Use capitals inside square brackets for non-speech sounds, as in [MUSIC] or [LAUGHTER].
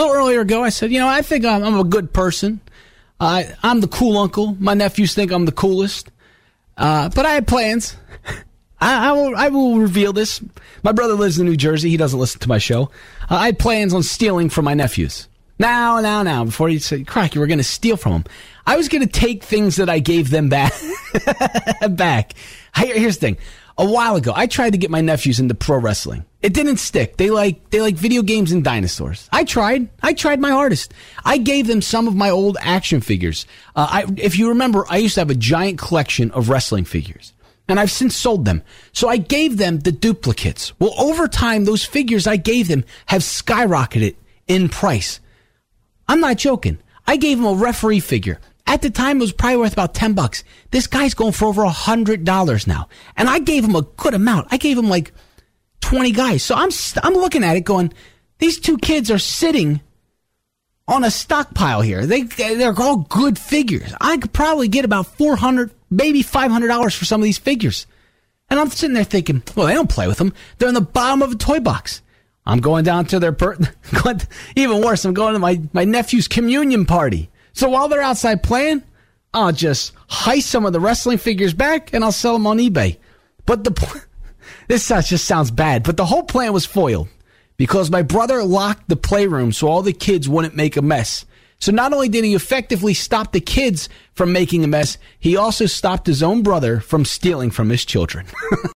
little earlier ago, I said, you know, I think I'm, I'm a good person. Uh, I'm the cool uncle. My nephews think I'm the coolest. Uh, but I had plans. [LAUGHS] I, I, will, I will reveal this. My brother lives in New Jersey. He doesn't listen to my show. Uh, I had plans on stealing from my nephews. Now, now, now, before you say, crack, you were going to steal from them. I was going to take things that I gave them back. [LAUGHS] back. Here's the thing. A while ago, I tried to get my nephews into pro wrestling. It didn't stick. They like they like video games and dinosaurs. I tried. I tried my hardest. I gave them some of my old action figures. Uh, I, if you remember, I used to have a giant collection of wrestling figures and I've since sold them. So I gave them the duplicates. Well, over time, those figures I gave them have skyrocketed in price. I'm not joking. I gave them a referee figure. At the time, it was probably worth about 10 bucks. This guy's going for over a $100 now. And I gave him a good amount. I gave him like 20 guys. So I'm, I'm looking at it going, these two kids are sitting on a stockpile here. They, they're all good figures. I could probably get about 400, maybe $500 for some of these figures. And I'm sitting there thinking, well, they don't play with them. They're in the bottom of a toy box. I'm going down to their, per- [LAUGHS] even worse, I'm going to my, my nephew's communion party. So while they're outside playing, I'll just heist some of the wrestling figures back and I'll sell them on eBay. But the, [LAUGHS] this just sounds bad, but the whole plan was foiled because my brother locked the playroom so all the kids wouldn't make a mess. So not only did he effectively stop the kids from making a mess, he also stopped his own brother from stealing from his children. [LAUGHS]